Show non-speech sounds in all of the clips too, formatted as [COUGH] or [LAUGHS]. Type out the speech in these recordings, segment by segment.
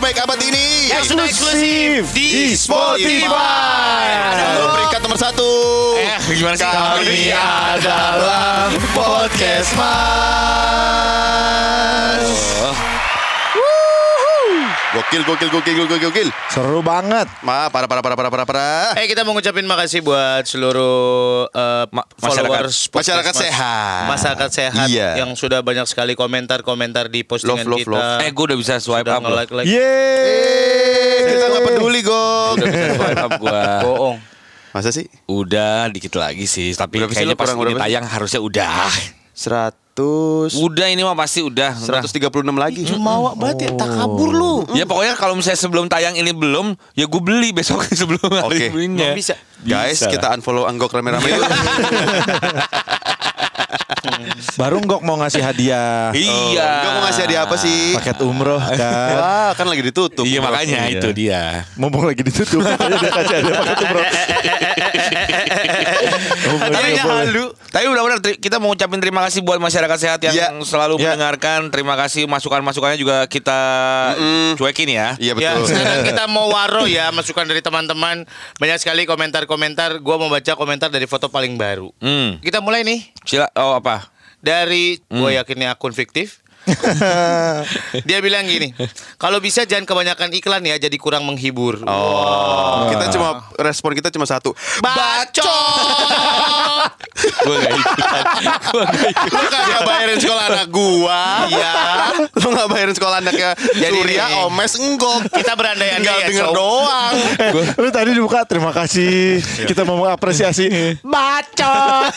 terbaik abad ini eksklusif di Spotify. Ada peringkat nomor satu. Eh, gimana sih? Kami adalah podcast mas. Gokil, gokil, gokil, gokil, gokil. Seru banget. Ma, para, para, para, para, para, para. Eh kita mau ngucapin makasih buat seluruh eh, Ma- followers Masyarakat Mas- sehat. masyarakat sehat Iya. yang sudah banyak sekali komentar-komentar di postingan Love, love, kita. love. Eh, gue udah bisa swipe Sudah up nge-like like. Yeay. Kita nggak peduli, Gok. Udah bisa swipe up gue. [LAUGHS] Bohong. Masa sih? Udah dikit lagi sih, tapi kayaknya pas ini tayang harusnya udah. 100 Udah ini mah pasti udah. 136 lagi. Cuma berarti tak kabur lu. Ya pokoknya kalau misalnya sebelum tayang ini belum, ya gue beli besok [LAUGHS] sebelum hari Oke. belinya. Bisa? Guys, Bisa. kita unfollow Anggok rame-rame yuk. [LAUGHS] [LAUGHS] Baru Nggok mau ngasih hadiah. Iya. Enggak mau ngasih hadiah apa sih? Paket umroh kan. Wah, kan lagi ditutup. Iya makanya Iya. itu dia. Mumpung lagi ditutup. [LAUGHS] Makanya dia kasih hadiah paket umroh. [LAUGHS] Tapi halu. Tapi benar-benar kita mau ngucapin terima kasih buat masyarakat sehat yang Ya. selalu Ya. mendengarkan. Terima kasih masukan-masukannya juga kita cuekin ya. Iya Ya, betul. sekarang kita mau waro ya masukan dari teman-teman. Banyak sekali komentar-komentar. Gua mau baca komentar dari foto paling baru. Hmm. Kita mulai nih Sila oh apa? dari gue yakin ini akun fiktif. [LAUGHS] Dia bilang gini, kalau bisa jangan kebanyakan iklan ya, jadi kurang menghibur. Oh, kita cuma respon kita cuma satu. Bacot! [LAUGHS] Gue gak ikutan. Gue gak ikutan. Lu kagak bayarin sekolah anak gua. Iya. Lu gak bayarin sekolah anaknya Jadi Surya, nih. Omes, Enggok. Kita berandai-andai ya, denger Sob. doang. Lu tadi dibuka terima kasih. Kita mau mengapresiasi. Bacot.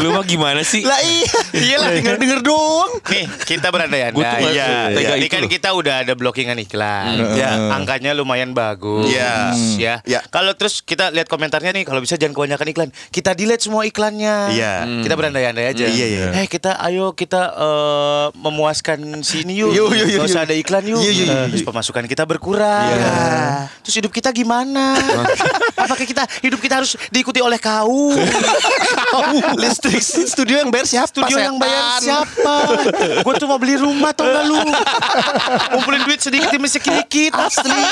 Lu mah gimana sih? Lah iya. Iyalah tinggal denger doang. Nih, kita berandai-andai. Gua tuh nggak Iya. tega Ini kan kita udah ada blockingan iklan. Ya. Angkanya lumayan bagus. Iya. Ya. Ya. Kalau terus kita lihat komentarnya nih, kalau bisa jangan kebanyakan iklan. Kita delete semua iklannya. Iya. Kita berandai-andai aja. Iya, iya. Eh, kita ayo kita eh, memuaskan sini yuk. Yuk, yuk, yuk, Nggak usah yuk. ada iklan yuk. Iya, iya, iya, Terus pemasukan kita berkurang. Iya. Terus hidup kita gimana? [LAUGHS] Apakah kita hidup kita harus diikuti oleh kau? [LAUGHS] Listrik studio yang bayar siapa? Studio yang bayar siapa? Gue tuh mau beli rumah tau gak lu? [LAUGHS] Ngumpulin duit sedikit demi sedikit asli.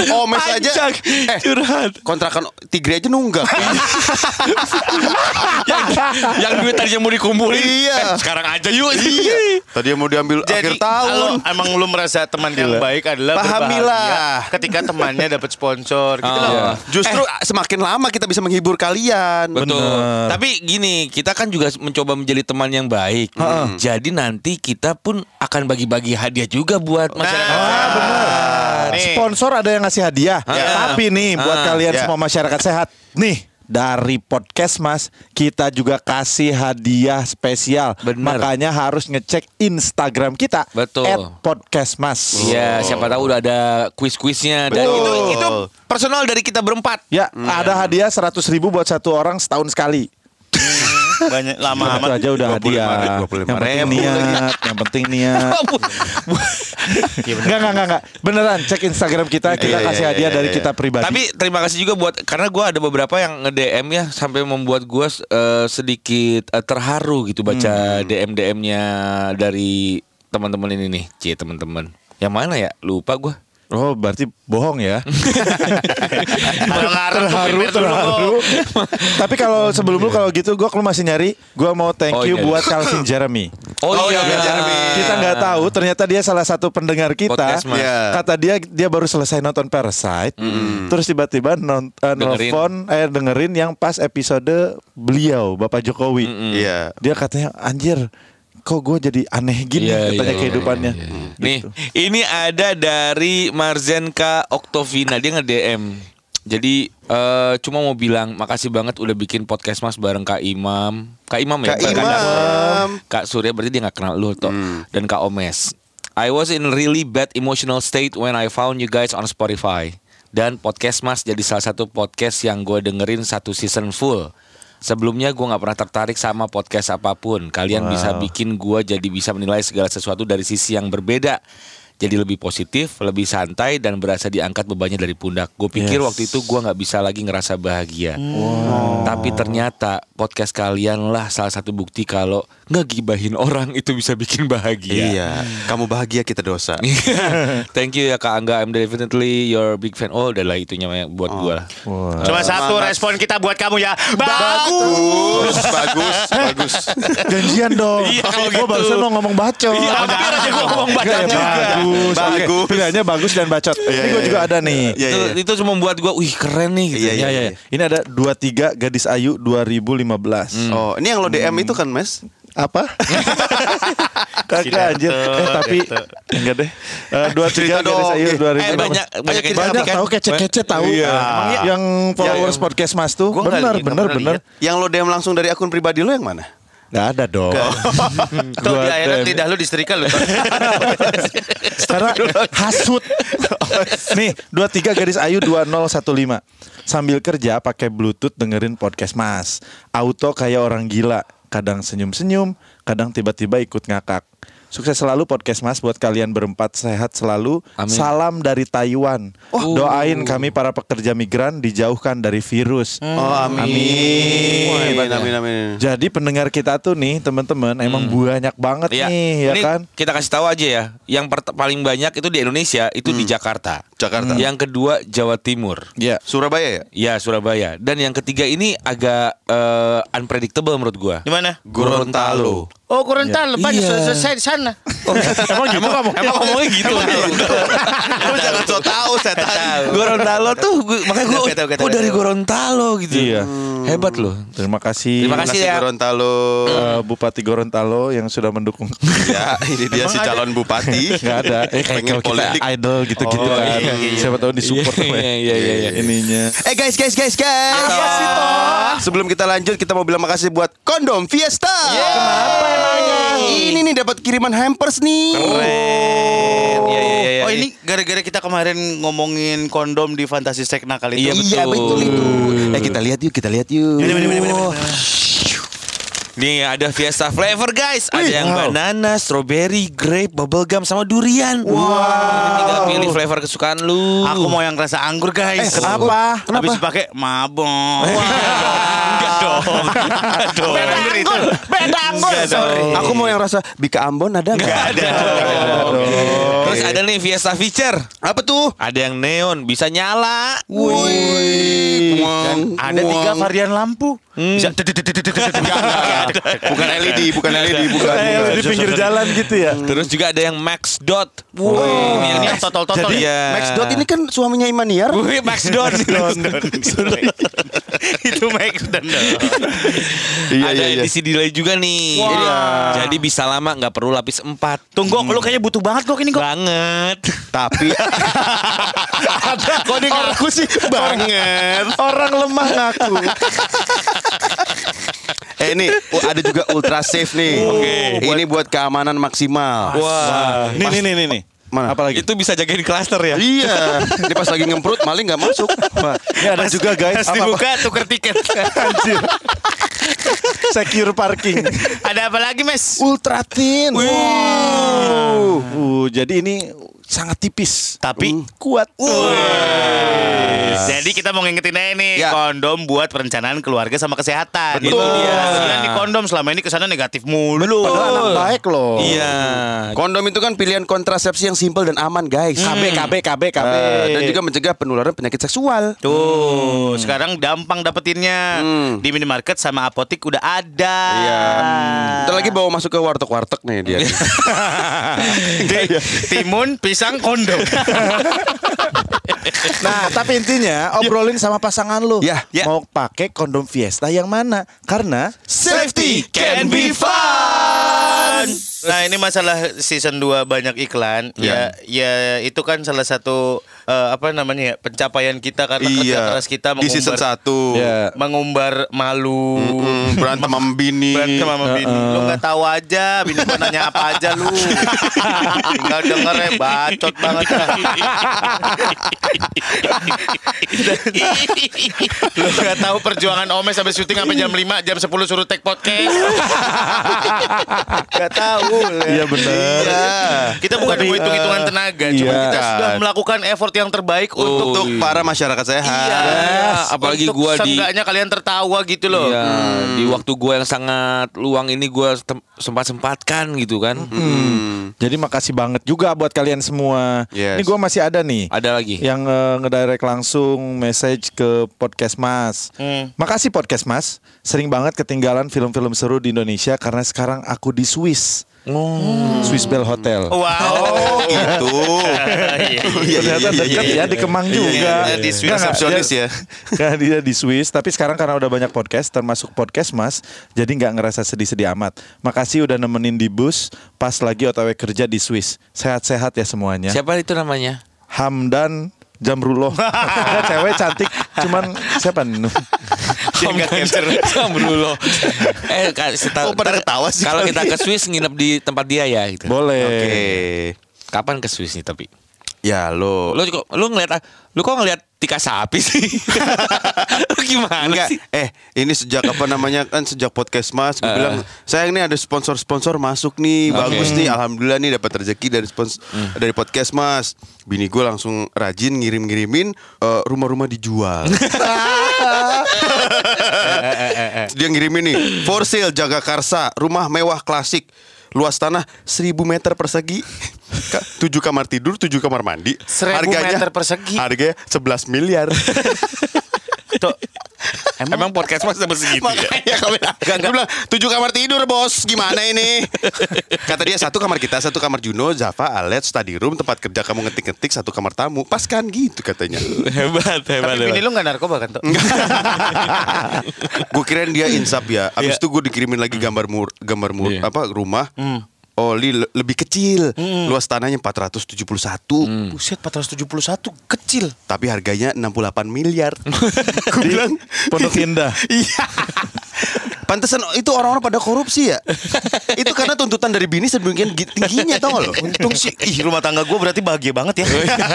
[LAUGHS] Omes aja. Eh, Curhat. kontrakan Tigre aja nunggak. [LAUGHS] yang, yang duit tadinya mau dikumpulin. Iya. Eh, sekarang aja yuk. iya. Tadi yang mau diambil Jadi akhir tahun. kalau emang lu merasa teman yang baik adalah Pahamilah. ketika temannya dapat sponsor gitu Oh. loh. Iya. Justru semakin lama kita bisa menghibur kalian. Betul. Bener. Tapi gini, kita kan juga mencoba menjadi teman yang baik. Jadi nanti kita pun akan bagi-bagi hadiah juga buat masyarakat. Ah, benar. Nih. Sponsor ada yang ngasih hadiah. Tapi nih buat Ah, kalian ya. semua masyarakat sehat. Nih dari podcast Mas kita juga kasih hadiah spesial. Bener. Makanya harus ngecek Instagram kita Betul. @podcast Mas. Iya, siapa tahu udah ada kuis-kuisnya dan itu itu personal dari kita berempat. Ya, ada hadiah 100 ribu buat satu orang setahun sekali. Banyak lama itu amat. aja udah 25 hadiah. ribu, 25 Yang penting niat, yang penting niat. [LAUGHS] Enggak, enggak, enggak, enggak. Beneran cek Instagram kita, kita Iya, kasih iya, hadiah iya, dari iya. kita pribadi. Tapi terima kasih juga buat karena gue ada beberapa yang nge DM ya sampai membuat gue sedikit eh, terharu gitu baca DM DM-nya dari teman-teman ini nih, cie teman-teman. Yang mana ya? Lupa gue. Oh, berarti bohong ya. [LAUGHS] Terharu, terharu. Tapi kalau sebelum lu kalau gitu gua lu masih nyari, gua mau thank Oh, you iya. buat Calvin Jeremy. Oh, [LAUGHS] Oh, iya, iya, Jeremy. Kita nggak tahu ternyata dia salah satu pendengar kita. Iya. Kata dia dia baru selesai nonton Parasite. Terus tiba-tiba non, Dengerin. nelfon eh dengerin yang pas episode beliau Bapak Jokowi. Iya. Dia katanya anjir kok gue jadi aneh gini Iya, katanya iya, kehidupannya. iya, iya. Nih, ini ada dari Marzenka Oktovina dia nge-DM. Jadi eh, cuma mau bilang makasih banget udah bikin podcast Mas bareng Kak Imam. Kak Imam ya? Kak bukan Imam. Kak Surya berarti dia nggak kenal lu toh. Dan Kak Omes. I was in really bad emotional state when I found you guys on Spotify. Dan podcast Mas jadi salah satu podcast yang gue dengerin satu season full. Sebelumnya gue nggak pernah tertarik sama podcast apa pun. Kalian bisa bikin gue jadi bisa menilai segala sesuatu dari sisi yang berbeda. Jadi lebih positif, lebih santai dan berasa diangkat bebannya dari pundak. Gue pikir Yes. waktu itu gue nggak bisa lagi ngerasa bahagia. Tapi ternyata podcast kalian lah salah satu bukti kalau ngegibahin orang itu bisa bikin bahagia. Iya. Kamu bahagia kita dosa. [LAUGHS] Thank you ya Kak Angga. I'm definitely your big fan. Oh, udah lah itunya yang buat gue lah. Cuma satu respon kita buat kamu ya. Bagus. Bagus, bagus, bagus. [LAUGHS] Janjian dong. Iya, kalau Gua gitu. barusan mau ngomong bacot. Iya, gua ngomong bacot Enggak, ya, juga. Bagus. Oke, Bagus. Pilihannya bagus dan bacot. Ini Iya, gue iya, juga iya. ada nih. Iya, itu, iya. itu cuma buat gue, wih keren nih. Gitu. Iya, Iya. Ini ada 23 gadis ayu 2015. Oh, ini yang lo DM itu kan, Mes? Apa? [LAUGHS] Kagak anjir. Eh tapi enggak deh. Eh, dua tiga dong. ayu Eh, 2015. banyak- banyak Banyak yang banyak kan? tahu kece-kece tahu. Iya. Yang followers Iya. podcast Mas tuh benar benar benar. Yang lo DM langsung dari akun pribadi lo yang mana? Enggak ada dong. Tuh di DM. lidah lu disetrika lu. [LAUGHS] Karena hasut. Nih, 23 garis ayu 2015. Sambil kerja pakai Bluetooth dengerin podcast Mas. Auto kayak orang gila. Kadang senyum-senyum, kadang tiba-tiba ikut ngakak. Sukses selalu podcast Mas buat kalian berempat sehat selalu. Amin. Salam dari Taiwan. Doain kami para pekerja migran dijauhkan dari virus. Oh, amin. Amin. Amin, amin, amin. Jadi pendengar kita tuh nih teman-teman emang banyak banget Iya. nih ya Ini kan. Kita kasih tahu aja ya. Yang paling banyak itu di Indonesia itu di Jakarta. Jakarta. Yang kedua Jawa Timur. Ya. Surabaya ya? Ya Surabaya. Dan yang ketiga ini agak eh, unpredictable menurut gua. Di mana? Gorontalo. Oh, Gorontalo. Banyak Iya. selesai di sana. [LAUGHS] emang gitu kamu? Emang ngomongnya gitu. Lo jangan so tahu, saya tahu. Gorontalo tuh makanya gue Tahu, tahu, tahu, oh tahu. dari Gorontalo gitu. Iya. Hebat loh. Terima kasih. Terima kasih ya. Gorontalo. Eh, Bupati Gorontalo yang sudah mendukung. Ya, ini dia si calon bupati. Nggak ada. Eh kayak Pengen kalau kita politik. idol gitu-gitu Oh, kan. iya, iya, iya. Siapa tahu disupport Iya, sama iya, iya, iya, iya. ininya. Eh guys, guys, guys, guys. Apa sih, Toh? Sebelum kita lanjut, kita mau bilang makasih buat kondom Fiesta. Kenapa emangnya? Ini nih dapat kiriman hampers nih. Keren. Iya, iya, iya, Oh iya. ini gara-gara kita kemarin ngomongin kondom di Fantasi Sekna kali Iya, itu. Iya betul Betul. itu. Eh kita lihat yuk, kita lihat yuk. Bener, bener, bener, bener. Nih ada Fiesta flavor guys. Ada Wih, yang wow. banana, strawberry, grape, bubblegum sama durian. Wow. Tinggal pilih flavor kesukaan lu. Aku mau yang rasa anggur guys. Eh, kenapa? Kenapa? Habis dipakai mabok. [LAUGHS] Enggak dong. Enggak dong. Beda anggur. Beda anggur. Sorry. Aku mau yang rasa Bika Ambon ada nggak? ada. Terus ada nih Fiesta feature. Apa tuh? Ada yang neon, bisa nyala. Wih. Dan ada tiga varian lampu. Bisa [LAUGHS] Bukan LED, bukan LED, bukan. Bukan. di pinggir jalan gitu ya. Terus juga ada yang Max Dot. Wow. Ini yang totol-totol. Jadi, ya. Max Dot ini kan suaminya Imaniar. [LAUGHS] Max Dot. [LAUGHS] [LAUGHS] Itu Max dan Iya, ada iya, iya. edisi delay juga nih. Wah. Jadi, jadi bisa lama nggak perlu lapis 4. Tunggu, lu kayaknya butuh banget kok ini kok. Banget. Tapi [LAUGHS] kok dia ngaku sih banget. [LAUGHS] Orang lemah ngaku. Eh ini oh, ada juga ultra safe nih. Oke. Ini buat keamanan maksimal. Wah. Nih nih nih nih nih. Mana? Apa lagi? Itu bisa jagain klaster ya. Iya. Ini pas lagi ngemprut maling nggak masuk. Wah, Ini ada juga guys. [LAUGHS] Pas Apa, dibuka tuker tiket. [LAUGHS] Anjir. Secure parking. ada apa lagi, Mes? Ultra thin. Wow. Uh, jadi ini sangat tipis Tapi kuat. Jadi kita mau ngingetin aja nih Ya. kondom buat perencanaan keluarga sama kesehatan. Betul. Itu dia. Kasihan nih kondom selama ini ke sana negatif mulu. Padahal anak baik loh. Iya. Kondom itu kan pilihan kontrasepsi yang simpel dan aman, guys. KB KB KB KB. Eh, dan juga mencegah penularan penyakit seksual. Tuh, sekarang gampang dapetinnya. Hmm. Di minimarket sama apotik udah ada. Iya. Ntar lagi bawa masuk ke warteg-warteg nih dia. [LAUGHS] Timun, pisang, kondom. [LAUGHS] Nah, tapi intinya obrolin sama pasangan lu. Ya, ya. Mau pakai kondom Fiesta yang mana? Karena Safety can be fun. Nah ini masalah season 2 banyak iklan Iya. ya ya itu kan salah satu eh, apa namanya ya pencapaian kita karena kerja iya. keras kita Di season 1. Ya. mengumbar malu Mm, berantem sama bini. berantem sama bini lu nggak tahu aja bini gua nanya apa aja lu tinggal denger ya bacot banget ya. lu nggak tahu perjuangan Omes sampai syuting sampai jam 5 jam 10 suruh take podcast nggak tahu Iya benar. Iya. Kita bukan mau hitung-hitungan tenaga, cuma Iya. kita sudah melakukan effort yang terbaik untuk Untuk para masyarakat sehat. Iya, apalagi Untuk gua di- seenggaknya kalian tertawa gitu loh. Iya, di waktu gue yang sangat luang ini gue sempat sempatkan gitu kan. Hmm. Jadi makasih banget juga buat kalian semua. Yes. Ini gue masih ada nih. Ada lagi. yang eh, ngedirect langsung message ke podcast Mas. Hmm. Makasih podcast Mas. Sering banget ketinggalan film-film seru di Indonesia karena sekarang aku di Swiss. Oh. Swiss Bell Hotel. Wow. Oh, gitu. [LAUGHS] Ternyata dekat ya di Kemang juga. iya, di Swiss. Resepsionis ya. [LAUGHS] Kan dia di Swiss, tapi sekarang karena udah banyak podcast termasuk podcast Mas, jadi nggak ngerasa sedih-sedih amat. Makasih udah nemenin di bus pas lagi OTW kerja di Swiss. Sehat-sehat ya semuanya. Siapa itu namanya? Hamdan Jamrullah. [LAUGHS] Cewek cantik, cuman siapa nih? Sambrullah. [LAUGHS] eh ka- seta- Oh, pada ketawa sih Kalau kita ke Swiss nginep di tempat dia ya gitu. Boleh. Oke. Kapan ke Swiss nih tapi? Ya lo. Lu kok lu ngeliat lu kok ngeliat tika sapi sih? [LAUGHS] gimana Enggak, sih? eh ini sejak apa namanya kan sejak podcast Mas gue bilang sayang nih ada sponsor-sponsor masuk nih Oke. bagus nih alhamdulillah nih dapat rezeki dari spons dari podcast Mas. Bini gue langsung rajin ngirim-ngirimin eh, rumah-rumah dijual. [LAUGHS] Dia ngirimin nih for sale Jagakarsa rumah mewah klasik luas tanah 1000 meter persegi. Ka- tujuh kamar tidur, tujuh kamar mandi. 1000 meter persegi? Harganya 11 miliar. [LAUGHS] Tuh. Emang podcast mas sampai segitu ya? Makanya [LAUGHS] kami Dia bilang tujuh kamar tidur bos Gimana ini [LAUGHS] Kata dia satu kamar kita Satu kamar Juno Zafa Alet Study room Tempat kerja kamu ngetik-ngetik Satu kamar tamu Pas kan gitu katanya [LAUGHS] hebat, hebat, Tapi bini hebat. lu gak narkoba kan tuh? Gue kirain dia insap ya Abis Iya. itu gue dikirimin lagi gambar mur Gambar mur Iya. Apa rumah Oh li le- lebih kecil Luas tanahnya 471 Buset 471 kecil. Tapi harganya 68 miliar [LAUGHS] Gue bilang Pondok Indah. [LAUGHS] Iya. Pantesan itu orang-orang pada korupsi ya. [LAUGHS] itu karena tuntutan dari bini sedemikian gi- tingginya tau gak lo? Untung sih ih rumah tangga gue berarti bahagia banget ya.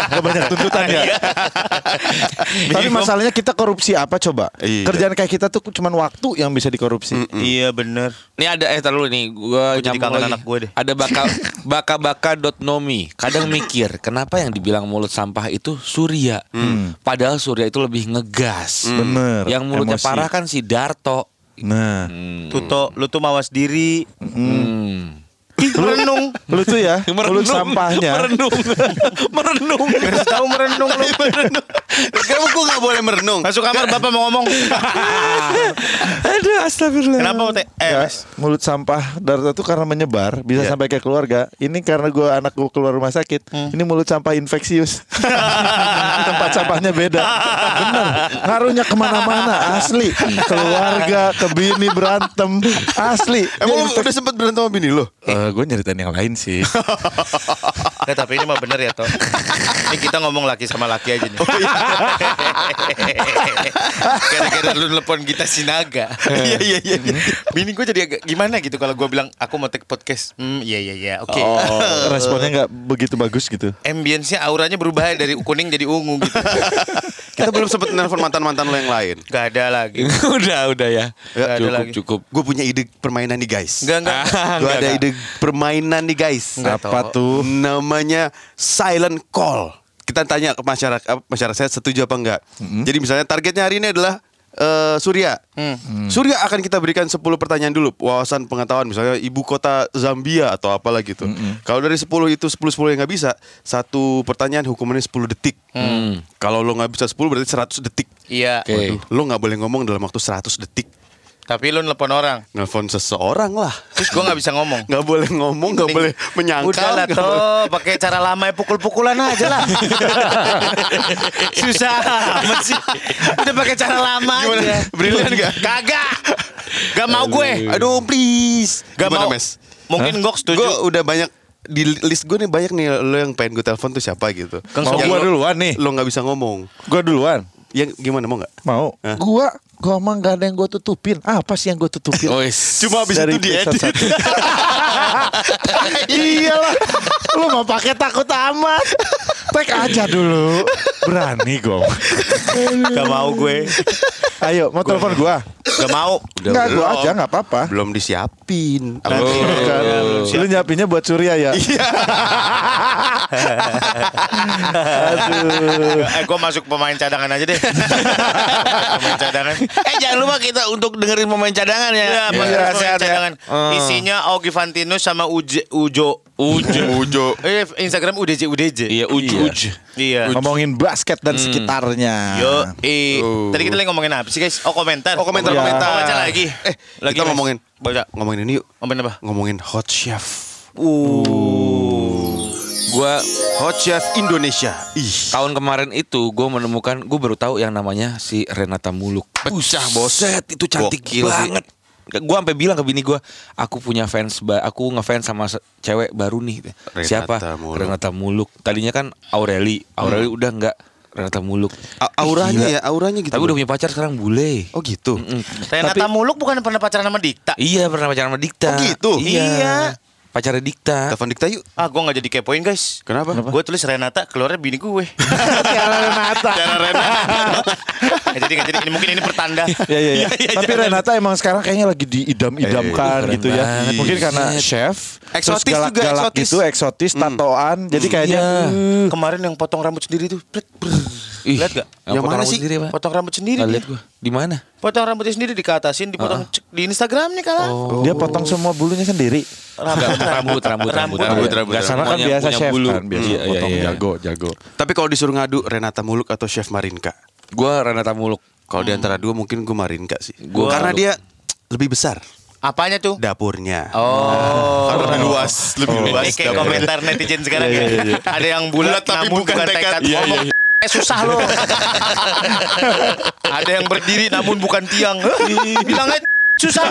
Gak banyak tuntutan ya. Tapi masalahnya kita korupsi apa coba? Iya. Kerjaan kayak kita tuh cuman waktu yang bisa dikorupsi. iya bener. Ini ada eh tar dulu nih jadi nyambung kangen lagi. anak gue deh. Ada baka [LAUGHS] baka baka dot nomi. Kadang mikir kenapa yang dibilang mulut sampah itu Surya. Padahal Surya itu lebih ngegas. Bener. Yang mulutnya Emosi. parah kan si Darto. Nah, Tuto, lu tuh mawas diri. Hmm. Merenung. lu tuh ya mulut sampahnya. Merenung. [LAUGHS] merenung. Harus tahu merenung lu. Kamu kok gak boleh merenung? Masuk kamar bapak mau ngomong. [LAUGHS] Aduh, astagfirullah. Kenapa Teh? Eh, mulut sampah Darto tuh karena menyebar bisa sampai ke keluarga. Ini karena gua anak gua keluar rumah sakit. Ini mulut sampah infeksius. [LAUGHS] Tempat sampahnya beda. Bener. Ngaruhnya ke mana-mana. Asli. Keluarga, ke bini berantem. Asli. Emang lu udah sempet berantem sama bini lo? Eh, gue nyeritain yang lain sih. [LAUGHS] Nggak, tapi ini mah bener ya toh. Ini kita ngomong laki sama laki aja nih. [LAUGHS] Gara-gara lu telepon kita Sinaga. Iya iya iya. Bini gue jadi agak gimana gitu kalau gue bilang aku mau take podcast. Hmm, iya iya iya. Oke. Oh, [LAUGHS] responnya nggak begitu bagus gitu. Ambience-nya auranya berubah dari kuning jadi ungu gitu. Kita belum sempet nelfon mantan-mantan lo yang lain. Gak ada lagi. udah, udah ya. Ada cukup, lagi. cukup. Gue punya ide permainan nih guys. Enggak enggak. Gue ada ide permainan nih guys. Nggak Apa tuh? Namanya silent call. Kita tanya ke masyarakat apa, masyarakat setuju apa enggak. Jadi misalnya targetnya hari ini adalah eh, Surya. Surya akan kita berikan 10 pertanyaan dulu wawasan pengetahuan misalnya ibu kota Zambia atau apalah gitu. Kalau dari 10 itu 10 10 yang nggak bisa, satu pertanyaan hukumannya 10 detik. Kalau lo nggak bisa 10 berarti 100 detik. Iya. Waduh, lo nggak boleh ngomong dalam waktu 100 detik. Tapi lu nelpon orang. Nelfon seseorang lah. Terus gue nggak bisa ngomong. [LAUGHS] Nggak boleh ngomong, nggak boleh menyangkal. Udah lah toh, pakai cara lama ya pukul-pukulan aja lah. [LAUGHS] Susah amat sih. Udah pakai cara lama Gimana? aja. Brilian nggak? Kagak. Gak mau gue. Aduh please. Gak Gimana, mau. Mes? Mungkin gue setuju. Gue udah banyak di list gue nih banyak nih lo yang pengen gue telepon tuh siapa gitu. Kang lo- duluan nih. Lo nggak bisa ngomong. Gue duluan. Yang gimana mau nggak? Mau. Hah? Gua gua emang gak ada yang gue tutupin. Apa sih yang gue tutupin? [LAUGHS] Oh, is. Cuma abis Dari itu diedit. [LAUGHS] Iyalah. Lu mau pakai takut amat. Tek aja dulu. Berani gue. Gak mau gue. Ayo, mau telepon gua? Gak mau. Enggak, gua aja nggak apa-apa. Belum disiapin. Apa Oh, kan. Lu nyiapinnya buat Surya ya? Aduh. Eh, gue masuk pemain cadangan aja deh. pemain cadangan. Eh jangan lupa kita untuk dengerin pemain cadangan ya. Ya, pemain Iya, pemain sehat ya. cadangan. Isinya Augie Fantino sama Uje, Ujo. Ujo. Ujo. Eh, Instagram UDJ UDJ. Iya, Ujo. Uj. Iya. Ngomongin basket dan sekitarnya. Yo, eh, Oh. tadi kita lagi ngomongin apa sih guys? Oh komentar. Oh komentar Iya. komentar. Oh, baca lagi. Eh Lagi, kita ngomongin Baca. ngomongin ini yuk. Ngomongin apa? Ngomongin hot chef. Gua Hot chef Indonesia. Ih. tahun kemarin itu gue menemukan gue baru tahu yang namanya si Renata Muluk. Pecah boset itu cantik Gokil sih. Gue sampai bilang ke bini gue, aku punya fans, aku ngefans sama cewek baru nih. Renata Siapa? Muluk. Renata Muluk. Tadinya kan Aureli, Aureli udah nggak Renata Muluk. A- auranya Gila. ya, auranya gitu. Tapi udah punya pacar sekarang bule. Oh gitu. Mm-mm. Renata Muluk bukan pernah pacaran sama Dikta. Iya pernah pacaran sama Dikta. Oh, gitu? Iya. Iya. Pacarnya Dikta. Telepon Dikta yuk. Ah, gue gak jadi kepoin guys. Kenapa? Gue tulis Renata, keluarnya bini gue. [LAUGHS] Tiara Renata. Cara Renata. Gak jadi, gak jadi. Ini mungkin ini pertanda. Ya, ya, ya. Tapi Renata emang sekarang kayaknya lagi diidam-idamkan Eh, gitu ya. banget. Mungkin karena chef, Eksotis juga, galak-galak eksotis. gitu, eksotis, tatoan. Jadi kayaknya Iya. uh, Kemarin yang potong rambut sendiri tuh. Lihat gak? Yang, Yang potong mana rambut sih? Sendiri, Pak? Potong rambut sendiri. Lihat gua. Di mana? Potong rambutnya sendiri dikatasin, dipotong cek di Instagramnya kalah. dia potong semua bulunya sendiri. Rambut, Rambut, rambut, rambut, Rambut, rambut, rambut. Nggak Karena kan biasa chef bulu. kan, biasa Iya, iya, potong iya. jago, jago. Tapi kalau disuruh ngadu Renata Muluk atau Chef Marinka. Gua Renata Muluk. Kalau di antara dua mungkin gue Marinka sih. Gua Karena Muluk. dia lebih besar Apanya tuh? dapurnya. Oh. [LAUGHS] Kan lebih luas, lebih Ini luas. kayak dapurnya. komentar netizen sekarang ya. Ada yang bulat Bulat tapi bukan tekad. tekad. Iya, Ngomong eh susah loh. [LAUGHS] Ada yang berdiri namun bukan tiang. [LAUGHS] Bilangnya susah. [LAUGHS]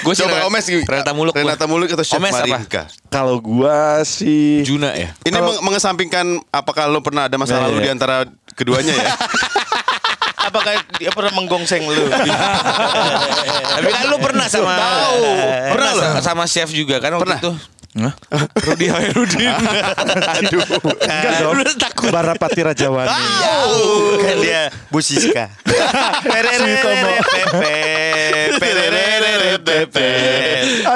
Gue sih Coba Omes Renata Muluk. Renata Muluk atau Chef Omes? Marinka. Kalau gua sih Juna ya. Ini meng- mengesampingkan apakah lo pernah ada masa Iya, lalu iya. di antara keduanya ya? Apakah dia pernah menggongseng lu? Tapi kan lu pernah sama Tahu. Pernah Pernah sama, sama chef juga kan waktu Pernah. itu. Hah? Rudi Hairudin. [LAUGHS] Aduh. enggak dong. takut. Barapati Rajawani. kan dia Bu Siska. [LAUGHS]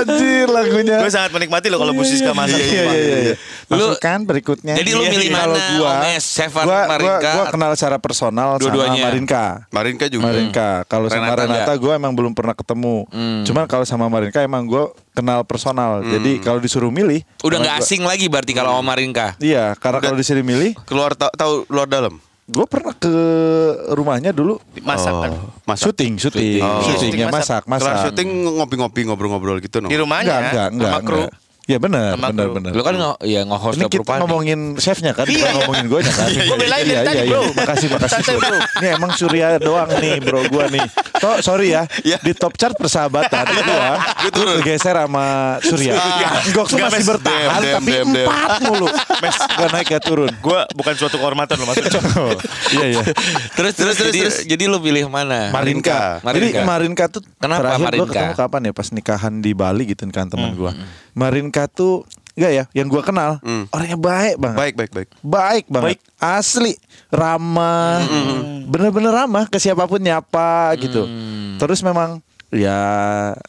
Anjir lagunya. Gue sangat menikmati loh kalau Bu Siska masak. Iya iya iya. iya. Lu- Masukan berikutnya. Jadi lu Iya, milih iya. mana, gua, Omes? Chefan gua, gua, Marinka? gua kenal secara personal Dua-duanya. sama Marinka. Marinka juga. Marinka. Kalau sama Renata gue emang belum pernah ketemu. Cuman kalau sama Marinka emang gue kenal personal. Jadi kalau disuruh milih, Udah nggak gua- asing lagi berarti kalau sama Marinka. Iya, karena kalau disuruh milih, Keluar ta- tahu luar dalam. Gue pernah ke rumahnya dulu. Masak kan. Masak. Syuting, syuting, Oh. syuting ya masak. masak, Kelar masak. syuting ngopi-ngopi ngobrol-ngobrol gitu no. Di rumahnya Enggak, enggak, enggak, sama kru. enggak. Ya benar, benar, benar. Lu kan nge ya nge-host Ini kita ngomongin chefnya kan, bukan ngomongin gue kan. Gua belain dari tadi, bro. Makasih, makasih bro. Ini emang Surya doang nih bro gue nih. Toh, sorry ya, Iya. di top chart persahabatan gue, gue kegeser sama Surya. Gok masih bertahan, tapi empat mulu. Mes, gak naik gak turun. Gue bukan suatu kehormatan loh maksudnya. Oh, iya iya. Terus terus terus, jadi, lu pilih mana? Marinka. Marinka. Jadi Marinka tuh Kenapa terakhir gue Marinka? ketemu kapan ya pas nikahan di Bali gitu nikahan teman gue. Marinka tuh enggak ya, yang gue kenal orangnya baik banget. Baik, baik, baik. Baik banget. Asli ramah. Bener-bener ramah ke siapa pun nyapa gitu. Terus memang ya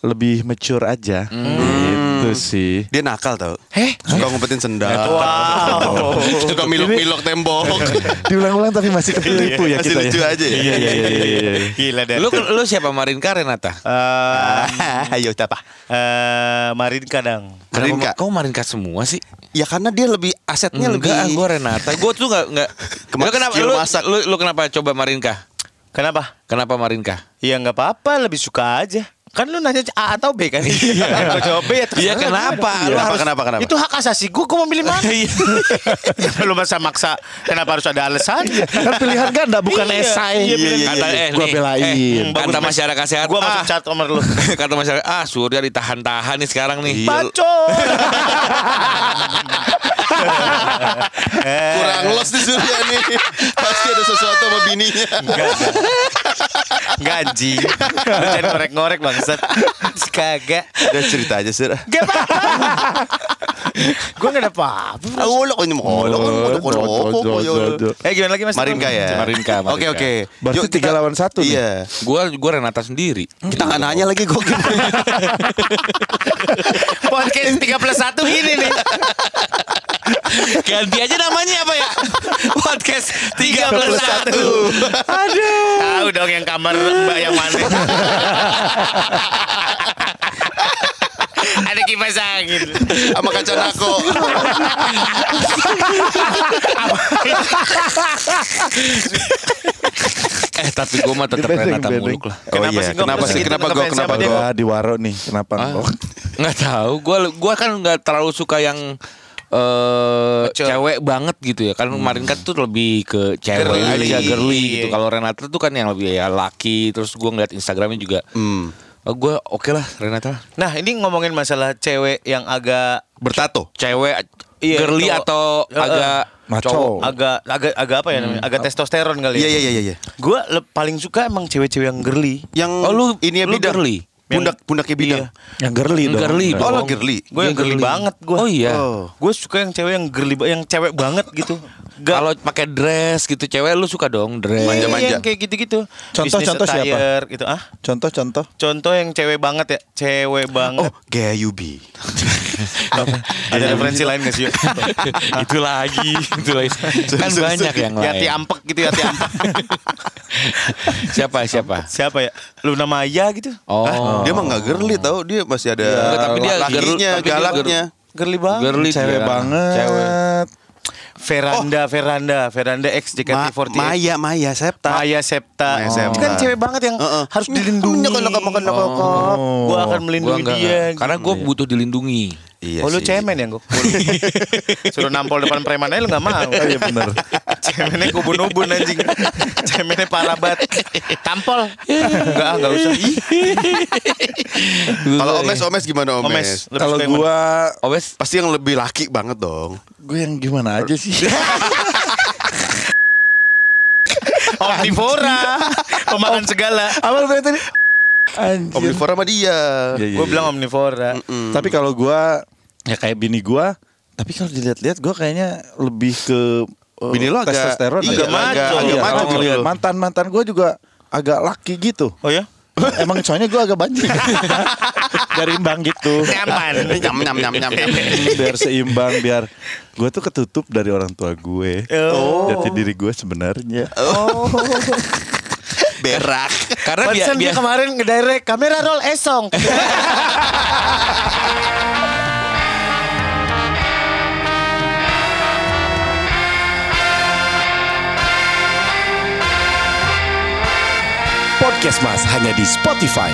lebih mature aja. Gitu sih. Dia nakal tau. Heh? Suka ngumpetin sendal. Wow. [LAUGHS] Suka milok-milok tembok. [LAUGHS] Diulang-ulang tapi masih ketipu ya Masih kita lucu ya. aja ya. Iya iya iya iya. iya. [LAUGHS] Gila deh. Lu lu siapa Marinka Renata? Eh, ayo siapa? Eh, Marin kadang. Marinka. Kok Marinka semua sih? Ya karena dia lebih asetnya Enggak, lebih gue Renata. Gue tuh nggak nggak. Kema- Lu kenapa? Lu, lu, lu kenapa coba Marinka? Kenapa? Kenapa Marinka? Ya nggak apa-apa, lebih suka aja. Kan lu nanya A atau B kan? Iya. Gue jawab B ya. Iya kenapa? Lu Kenapa, harus kenapa, kenapa? Itu hak asasi gue, gue mau pilih mana? Kenapa [LAUGHS] lu masa maksa? Kenapa harus ada alasan? Kan pilihan ganda bukan Iya, esai. iya, iya, Kata eh Gua nih, belain. eh, kata Mas. masyarakat sehat. Gue masuk ah, chat nomor lu. [LAUGHS] kata masyarakat ah Surya ditahan-tahan nih sekarang nih. Bacot. [LAUGHS] kurang los di Surya nih. [LAUGHS] Pasti ada sesuatu sama bininya. Enggak anjing. Lu jangan ngorek-ngorek bangsat. Kagak. Udah cerita aja Sur. Gak apa-apa. Gue gak ada apa-apa. Ah, ulo ko mo. Ulo ko mo. Ulo ko mo. Eh gimana lagi Mas? Marinka ya. Marinka. Oke oke. Berarti Yuk, tiga kita- lawan satu nih. Iya. Gua gua Renata sendiri. Kita nggak nanya lagi kok. [LAUGHS] Podcast 3 plus 1 gini nih. [LAUGHS] Ganti aja namanya apa ya? Podcast 3 plus 1. Tahu dong yang kamar Mbak yang mana. [LAUGHS] Ada kipas angin. Sama kaca nako. Eh tapi gua mah tetap Renata muluk lah. Oh Kenapa iya. sih? Kenapa sih? gitu Kenapa gue? Kenapa gue? Gua di Waro nih. Kenapa? Ah, nggak tahu. Gua gua kan nggak terlalu suka yang eh Maco. cewek banget gitu ya. Kan kemarin kan tuh lebih ke cewek Girly. aja girly gitu. Iya. Kalau Renata tuh kan yang lebih ya laki. Terus gua ngeliat Instagramnya juga. Hmm. Oh, gua oke lah Renata. Nah ini ngomongin masalah cewek yang agak Bertato. Cewek Iya, girly cowok. atau Eh, eh. agak Maco. cowok. agak agak agak apa ya namanya? Agak testosteron kali Iya ya. iya iya iya. Gue paling suka emang cewek-cewek yang girly. Yang Oh, lu- ini ya lu bidang. girly? Pundak pundaknya bidang. Iya. Yang girly dong. Girly. Oh, girly. Gue yang girly girly. banget gue. Oh iya. Oh. Gue suka yang cewek yang girly, yang cewek banget gitu. Gak Kalau pakai dress gitu cewek lu suka dong dress. Manja- manja. yang kayak gitu-gitu. Contoh-contoh Business siapa? attire Gitu. Ah, Contoh-contoh. contoh yang cewek banget ya, cewek Oh, banget. gaya Yubi. [LAUGHS] Ada referensi lain gak sih? Yuk? [LAUGHS] itu lagi, itu lagi. [LAUGHS] kan banyak yang lain. Yati ampek gitu, Yati ampek. [LAUGHS] siapa siapa? Siapa ya? Luna Maya gitu. Oh, Ah, Dia mah nggak girly tau. Dia masih ada tapi dia lakinya, galaknya. Girly banget. girly Cewek banget. Cewek. Veranda, Veranda, Veranda X Ma- JKT48. Maya, Maya, Septa. Maya Septa. Maya Septa. Itu kan cewek banget yang Heeh. harus dilindungi. Oh. Gue akan Gua melindungi enggak, dia. enggak. Karena gue butuh dilindungi. Iya oh lu sih. cemen ya gue [LAUGHS] Suruh nampol depan preman aja lu gak mau Oh iya bener. Cemennya kubun-ubun anjing Cemennya parah banget Tampol Enggak enggak usah Ih, Kalau Omes, Omes gimana Omes Omes? Kalau gua Obes, Pasti yang lebih laki banget dong. gue yang gimana aja sih? [LAUGHS] Omnivora Pemakan segala Apa lu tadi? Anjir. Omnivora sama dia. Iya, iya, Gue iya. bilang omnivora Tapi kalau gua ya kayak bini gua, tapi kalau dilihat-lihat gua kayaknya lebih ke uh, Bini lo agak- testosteron iya, ya. agak maco. Iya, agak kalau maco. ngelihat mantan-mantan gua juga agak laki gitu. Oh ya? [LAUGHS] Emang soalnya gua agak banci. [LAUGHS] Dari imbang gitu. Nyaman Nyam nyam nyam nyam. [LAUGHS] biar seimbang biar gue tuh ketutup dari orang tua gue Oh. jati diri gue sebenarnya Berak. karena biar Pantesan dia kemarin ngedirect Kamera roll esong Podcast Mas hanya di Spotify.